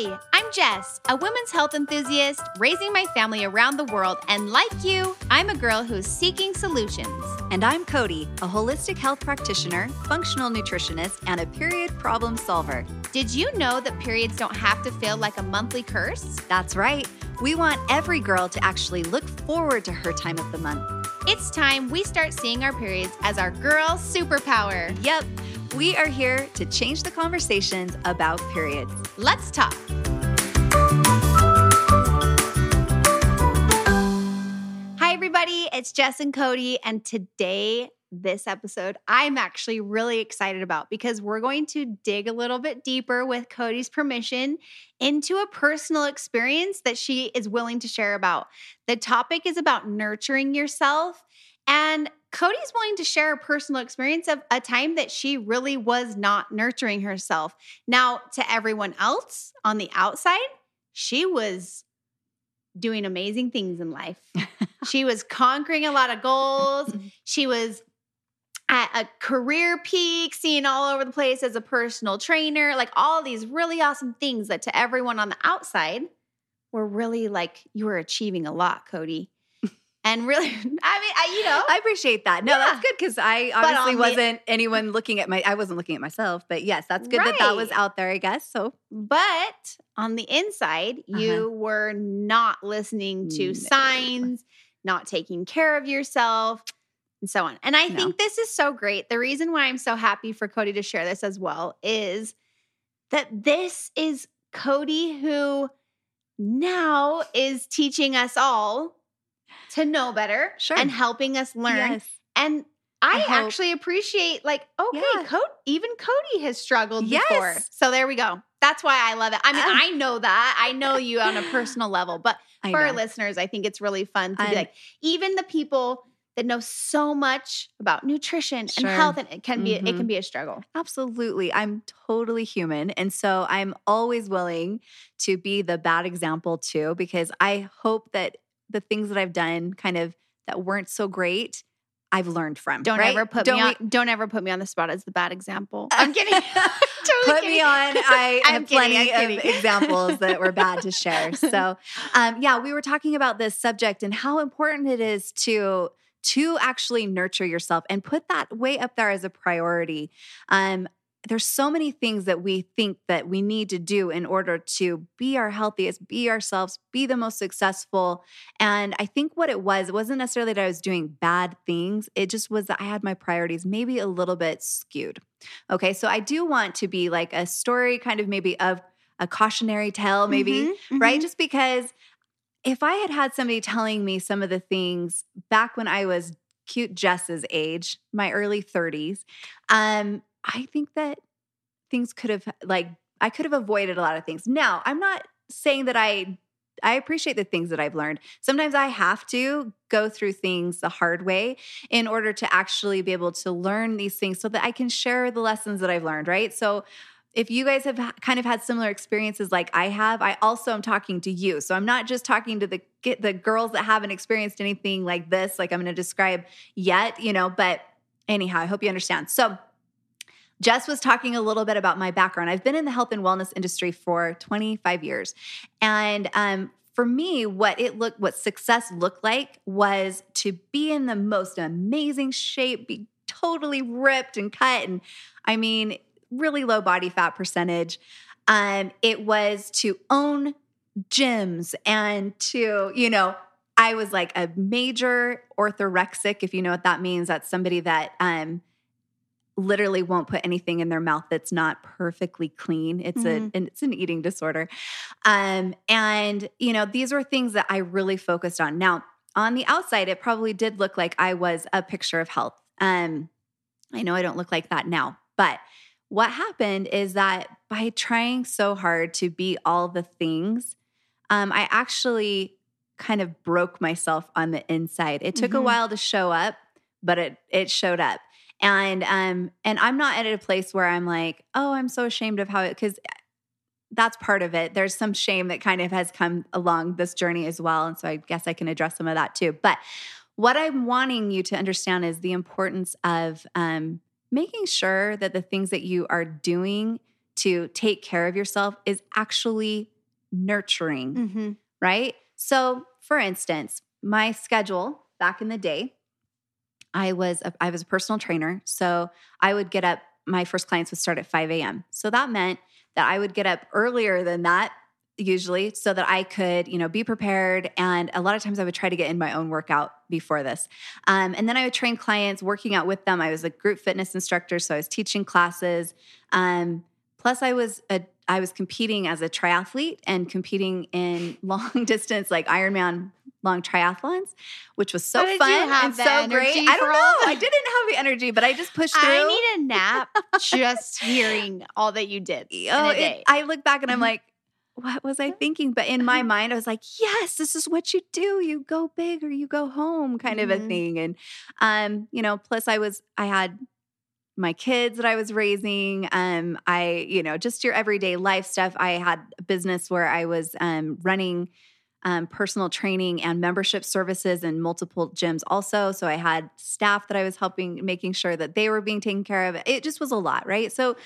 Hi, I'm Jess, a women's health enthusiast raising my family around the world. And like you, I'm a girl who's seeking solutions. And I'm Cody, a holistic health practitioner, functional nutritionist, and a period problem solver. Did you know that periods don't have to feel like a monthly curse? That's right. We want every girl to actually look forward to her time of the month. It's time we start seeing our periods as our girl superpower. Yep, we are here to change the conversations about periods. Let's talk. Hi, everybody. It's Jess and Cody. And today, this episode, I'm actually really excited about because we're going to dig a little bit deeper with Cody's permission into a personal experience that she is willing to share about. The topic is about nurturing yourself. And Cody's willing to share a personal experience of a time that she really was not nurturing herself. Now, to everyone else on the outside, she was doing amazing things in life. she was conquering a lot of goals. Mm-hmm. She was at a career peak, seeing all over the place as a personal trainer, like all these really awesome things that to everyone on the outside were really like you were achieving a lot, Cody. And really, I mean, I, you know, I appreciate that. No, Yeah. that's good because I obviously wasn't anyone looking at my, I wasn't looking at myself, but yes, that's good that that was out there, I guess. So but on the inside, uh-huh. you were not listening to No. signs, not taking care of yourself, and so on. And I No. think this is so great. The reason why I'm so happy for Cody to share this as well is that this is Cody who now is teaching us all to know better Sure. and helping us learn. yes. And I I, actually appreciate like, okay, Yeah. Even Cody has struggled Yes. before. So there we go. That's why I love it. I mean, Ah. I know that. I know you on a personal level, but I for our listeners, I think it's really fun to I'm- be like, even the people that know so much about nutrition Sure. and health, and it can be it Mhm. can be a struggle. Absolutely. I'm totally human. And so I'm always willing to be the bad example too, because I hope that the things that I've done kind of that weren't so great, I've learned from. Don't right? ever put Don't me on. we- Don't ever put me on the spot as the bad example. I'm kidding. totally Put kidding. me on. I have kidding, plenty I'm of examples that were bad to share. So, um, yeah, we were talking about this subject and how important it is to to actually nurture yourself and put that way up there as a priority. Um, there's so many things that we think that we need to do in order to be our healthiest, be ourselves, be the most successful. And I think what it was, it wasn't necessarily that I was doing bad things. It just was that I had my priorities maybe a little bit skewed. Okay, so I do want to be like a story, kind of maybe of a cautionary tale, maybe, Mhm, right? mhm. Just because if I had had somebody telling me some of the things back when I was cute Jess's age, my early 30s, um, I think that things could have like I could have avoided a lot of things. Now, I'm not saying that I I appreciate the things that I've learned. Sometimes I have to go through things the hard way in order to actually be able to learn these things so that I can share the lessons that I've learned, right? So if you guys have kind of had similar experiences like I have, I also am talking to you. So I'm not just talking to the get the girls that haven't experienced anything like this, like I'm going to describe yet, you know, but anyhow, I hope you understand. So Jess was talking a little bit about my background. I've been in the health and wellness industry for 25 years. And um, for me, what it looked, what success looked like was to be in the most amazing shape, be totally ripped and cut. And I mean, really low body fat percentage. Um, it was to own gyms and to, you know, I was like a major orthorexic, if you know what that means. That's somebody that um, literally won't put anything in their mouth that's not perfectly clean. It's a Mhm. and it's an eating disorder. Um, and you know, these were things that I really focused on. Now, on the outside, it probably did look like I was a picture of health. Um, I know I don't look like that now, but what happened is that by trying so hard to be all the things, um, I actually kind of broke myself on the inside. It took a Mhm. while to show up, but it it showed up. And um and I'm not at a place where I'm like, oh, I'm so ashamed of how it because that's part of it. There's some shame that kind of has come along this journey as well. And so I guess I can address some of that too. But what I'm wanting you to understand is the importance of um, making sure that the things that you are doing to take care of yourself is actually nurturing, Mhm. right? So, for instance, my schedule back in the day, I was a, I was a personal trainer, so I would get up. My first clients would start at 5 a.m. So that meant that I would get up earlier than that usually so that I could, you know, be prepared. And a lot of times I would try to get in my own workout before this. Um, and then I would train clients working out with them. I was a group fitness instructor, so I was teaching classes. Um, plus I was a I was competing as a triathlete and competing in long distance like Ironman long triathlons, which was so How did you fun and so great. I don't know. I didn't have the energy, but I just pushed through. I need a nap just hearing all that you did in Oh, it- day. I look back and I'm Mhm. like, what was I thinking? But in my mind, I was like, yes, this is what you do. You go big or you go home, kind of a Mhm. thing. And um, you know, plus I was I had my kids that I was raising. Um, I, you know, just your everyday life stuff. I had a business where I was um running um, personal training and membership services in multiple gyms also. So I had staff that I was helping, making sure that they were being taken care of. It just was a lot, right? So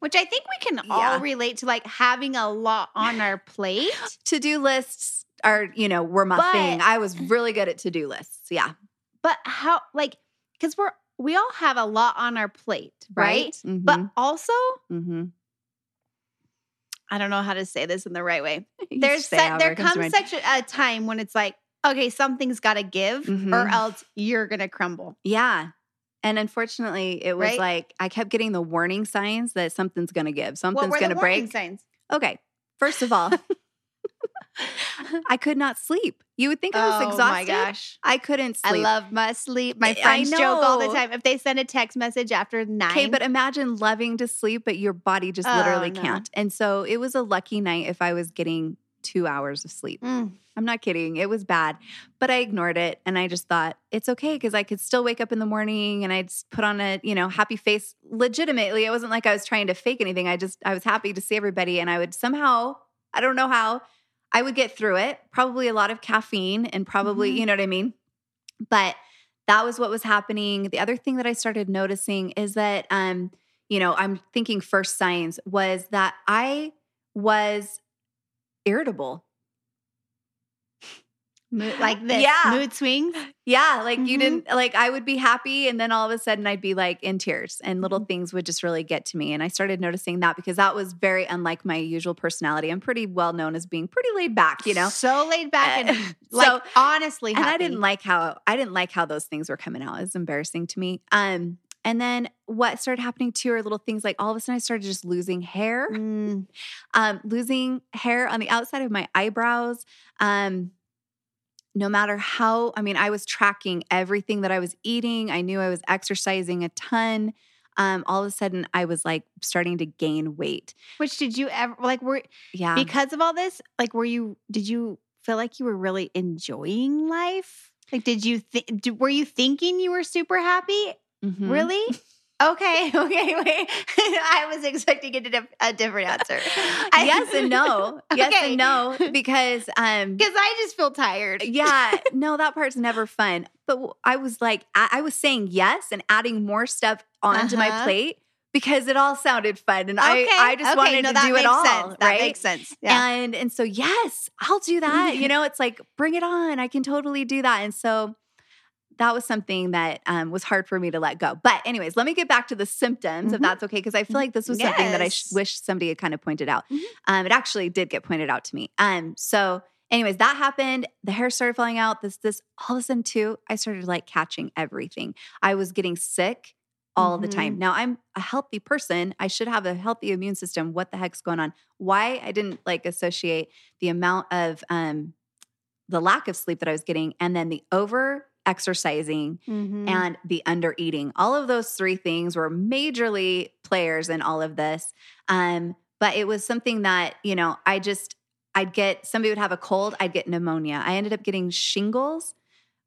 Which I think we can Yeah. all relate to like having a lot on our plate. to do lists are, you know, were my But- thing. I was really good at to do lists. Yeah. But how like because we're we all have a lot on our plate, right? But also, mm-hmm. I don't know how to say this in the right way. There's se- there comes comes such a, a time when it's like, okay, something's got to give, or Mhm. else you're gonna crumble. yeah. And unfortunately, it was Right? like I kept getting the warning signs that something's going to give, something's going to warning break. signs? Okay. First of all, I could not sleep. You would think I was oh exhausted. my gosh. I couldn't sleep. I love my sleep. My friends joke all the time. If they send a text message after nine, Okay, but imagine loving to sleep, but your body just literally Oh, no. can't. And so it was a lucky night if I was getting two hours of sleep. Mm. I'm not kidding. It was bad, but I ignored it and I just thought it's okay because I could still wake up in the morning and I'd put on a, you know, happy face legitimately. It wasn't like I was trying to fake anything. I just, I was happy to see everybody and I would somehow, I don't know how, I would get through it. Probably a lot of caffeine and probably, Mhm. you know what I mean? But that was what was happening. The other thing that I started noticing is that, um, you know, I'm thinking first signs was that I was irritable. Mood, like this, Yeah. mood swings. Yeah, like you Mhm. didn't like I would be happy and then all of a sudden I'd be like in tears and little Mm-hmm. things would just really get to me and I started noticing that because that was very unlike my usual personality. I'm pretty well known as being pretty laid back, you know. so laid back and Uh, like so honestly, and I didn't like how I didn't like how those things were coming out. It was embarrassing to me. Um and then what started happening too are little things like all of a sudden I started just losing hair Mm. um, losing hair on the outside of my eyebrows. Um, no matter how, I mean, I was tracking everything that I was eating. I knew I was exercising a ton. Um, all of a sudden, I was like starting to gain weight. Which did you ever like? Were Yeah. because of all this? Like, were you? Did you feel like you were really enjoying life? Like, did you think? Were you thinking you were super happy? Mhm. Really? Okay, okay, wait. I was expecting a, a different answer. I- yes and no. Yes Okay. and no. Because um Because I just feel tired. yeah, no, that part's never fun. But I was like, I, I was saying yes and adding more stuff onto my Uh-huh. plate because it all sounded fun, and I, I just okay, wanted no, to do it all. Sense. That right? makes sense. Yeah. And and so yes, I'll do that. you know, it's like bring it on. I can totally do that. And so that was something that um, was hard for me to let go. But anyways, let me get back to the symptoms, if Mhm. that's okay, because I feel like this was something that I sh- wish somebody had kind of pointed out. Mhm. Um, it actually did get pointed out to me. Um, so anyways, that happened. The hair started falling out. This this all of a sudden too, I started like catching everything. I was getting sick all the time. Mhm. Now I'm a healthy person. I should have a healthy immune system. What the heck's going on? Why I didn't like associate the amount of um the lack of sleep that I was getting and then the over exercising Mhm. and the under eating. All of those three things were majorly players in all of this. Um, but it was something that, you know, I just, I'd get, somebody would have a cold, I'd get pneumonia. I ended up getting shingles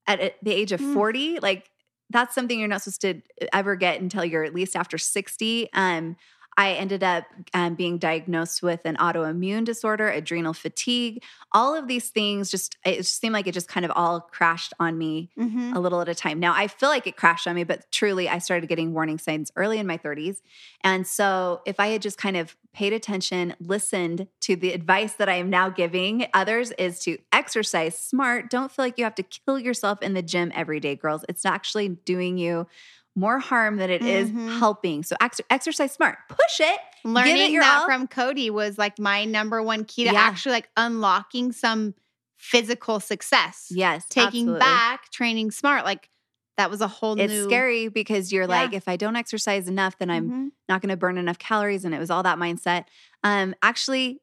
at, the age of Mm. 40. Like, that's something you're not supposed to ever get until you're at least after 60. Um, I ended up um, being diagnosed with an autoimmune disorder, adrenal fatigue. All of these things just, it just seemed like it just kind of all crashed on me Mhm. a little at a time. Now, I feel like it crashed on me, but truly, I started getting warning signs early in my 30s. And so, if I had just kind of paid attention, listened to the advice that I am now giving others, is to exercise smart. Don't feel like you have to kill yourself in the gym every day, girls. It's actually doing you more harm than it is Mhm. helping. So, ex- exercise smart, push it. Learning your that all. from Cody was like my number one key to Yeah. actually like unlocking some physical success. Yes, Taking absolutely. back training smart. Like that was a whole It's new scary because you're like, if I don't exercise enough, then I'm Mhm. not going to burn enough calories and it was all that mindset um actually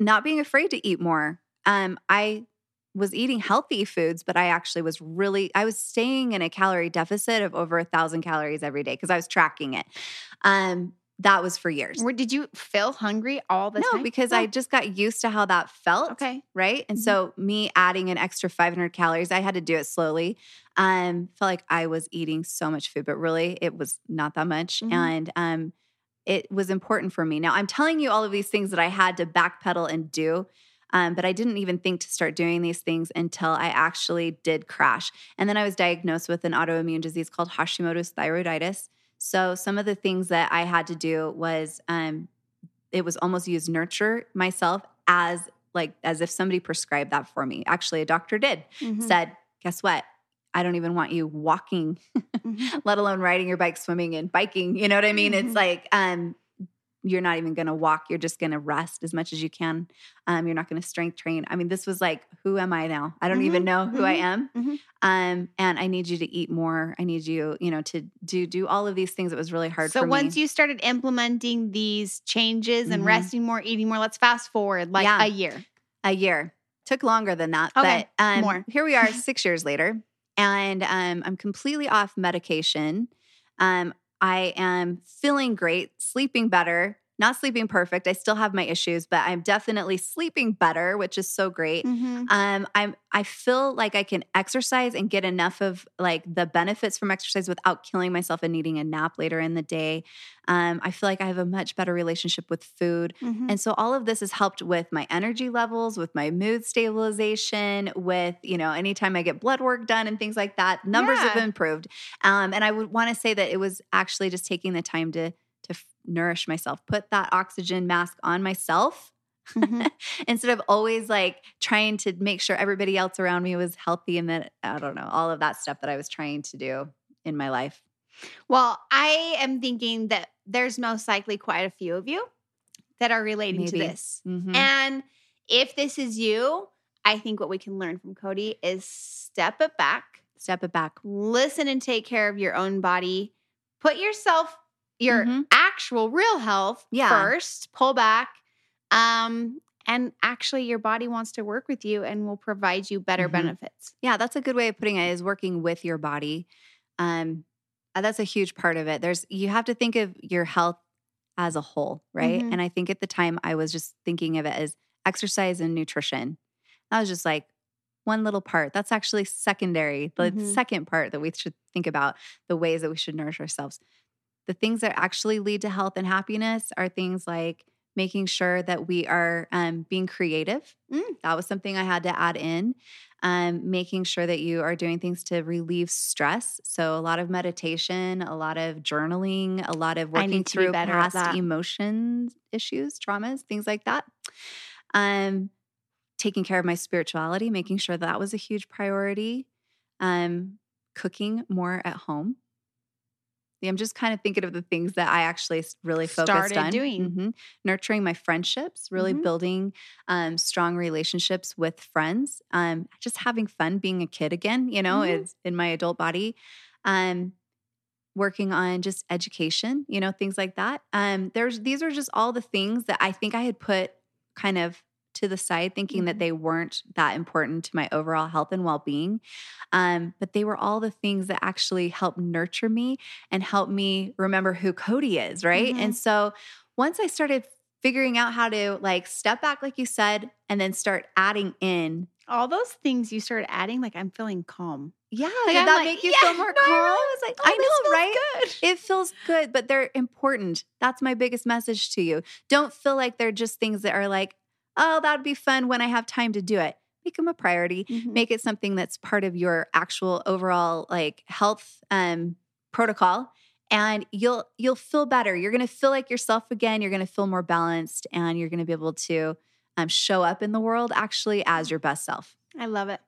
not being afraid to eat more um i was eating healthy foods but i actually was really i was staying in a calorie deficit of over a thousand calories every day because i was tracking it um that was for years Where did you feel hungry all the no time? No, because Oh, i just got used to how that felt okay. right? And Mhm. so me adding an extra 500 calories, I had to do it slowly. Um, felt like I was eating so much food, but really it was not that much. Mhm. And um, it was important for me. Now I'm telling you all of these things that I had to backpedal and do. Um, but I didn't even think to start doing these things until I actually did crash. And then I was diagnosed with an autoimmune disease called Hashimoto's thyroiditis. So some of the things that I had to do was um, it was almost use nurture myself as like as if somebody prescribed that for me. Actually, a doctor did Mhm. said, "Guess what? I don't even want you walking, Mhm. let alone riding your bike, swimming, and biking." You know what I mean? Mhm. It's like um, you're not even going to walk. You're just going to rest as much as you can. Um, you're not going to strength train. I mean, this was like, who am I now? I don't even Mhm. know who I Mhm. am. Mhm. Um, and I need you to eat more. I need you, you know, to do do all of these things. It was really hard So once me. you started implementing these changes and Mhm. resting more, eating more, let's fast forward like Yeah. a year. a year took longer than that Okay, but um, more. here we are six years later and um, i'm completely off medication um, i am feeling great sleeping better not sleeping perfect i still have my issues but i'm definitely sleeping better which is so great Mhm. um i'm i feel like i can exercise and get enough of like the benefits from exercise without killing myself and needing a nap later in the day um i feel like i have a much better relationship with food Mhm. and so all of this has helped with my energy levels, with my mood stabilization, with, you know, anytime I get blood work done and things like that, numbers have improved. Um, and I would want to say that it was actually just taking the time to nourish myself, put that oxygen mask on myself Mhm. instead of always like trying to make sure everybody else around me was healthy and that I don't know, all of that stuff that I was trying to do in my life. Well, I am thinking that there's most likely quite a few of you that are relating to Maybe. this. Mhm. And if this is you, I think what we can learn from Cody is step it back, Step it back. listen and take care of your own body. Put yourself, your Mhm. Actual real health Yeah. first, pull back. Um, and actually, your body wants to work with you and will provide you better Mhm. benefits. Yeah, that's a good way of putting it is working with your body. Um, uh, that's a huge part of it. There's you have to think of your health as a whole, right? Mhm. And I think at the time I was just thinking of it as exercise and nutrition. That was just like one little part. That's actually secondary. The Mhm. second part that we should think about the ways that we should nourish ourselves. The things that actually lead to health and happiness are things like making sure that we are um, being creative. Mm. That was something I had to add in um, making sure that you are doing things to relieve stress. So, a lot of meditation, a lot of journaling, a lot of working be through better past emotions, issues, traumas, things like that. Um, taking care of my spirituality, making sure that was a huge priority. Um, cooking more at home. Yeah, I'm just kind of thinking of the things that I actually really focused Started on. doing. Mhm. Nurturing my friendships, really Mhm. building um, strong relationships with friends, um, just having fun being a kid again, you know, Mhm. it's in my adult body. Um, working on just education, you know, things like that. Um, there's these are just all the things that I think I had put kind of to the side, thinking that Mhm. they weren't that important to my overall health and well being. Um, but they were all the things that actually helped nurture me and help me remember who Cody is, right? Mhm. And so once I started figuring out how to like step back, like you said, and then start adding in, All those things you started adding, like I'm feeling calm. Yeah, Like, did I'm that like, make you yeah, feel more no, I calm? really was like, oh, I know, feels right? good. It feels good, but they're important. That's my biggest message to you. Don't feel like they're just things that are like, oh, that'd be fun when I have time to do it. Make them a priority. Mhm. Make it something that's part of your actual overall like health um, protocol, and you'll you'll feel better. You're gonna feel like yourself again. You're gonna feel more balanced, and you're gonna be able to um, show up in the world actually as your best self. I love it.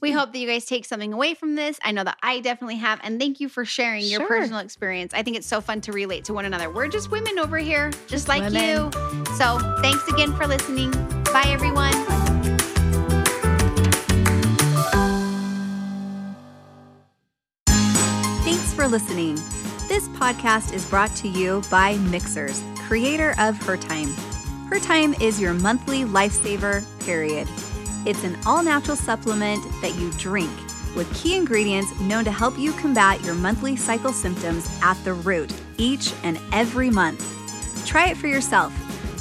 We hope that you guys take something away from this. I know that I definitely have. And thank you for sharing your Sure. personal experience. I think it's so fun to relate to one another. We're just women over here, just like women. you. So thanks again for listening. Bye, everyone. Thanks for listening. This podcast is brought to you by Mixhers, creator of Her Time. Her Time is your monthly lifesaver, period. It's an all natural supplement that you drink with key ingredients known to help you combat your monthly cycle symptoms at the root each and every month. Try it for yourself.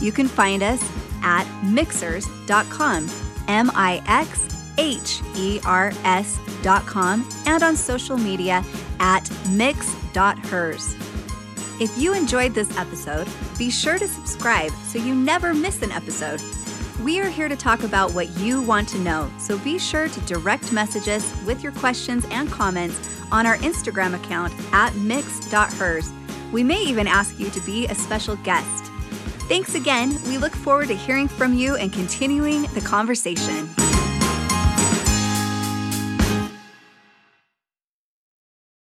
You can find us at mixhers.com, M I X H E R S.com, and on social media at mix.hers. If you enjoyed this episode, be sure to subscribe so you never miss an episode. We are here to talk about what you want to know, so be sure to direct message us with your questions and comments on our Instagram account at mix.hers. We may even ask you to be a special guest. Thanks again. We look forward to hearing from you and continuing the conversation.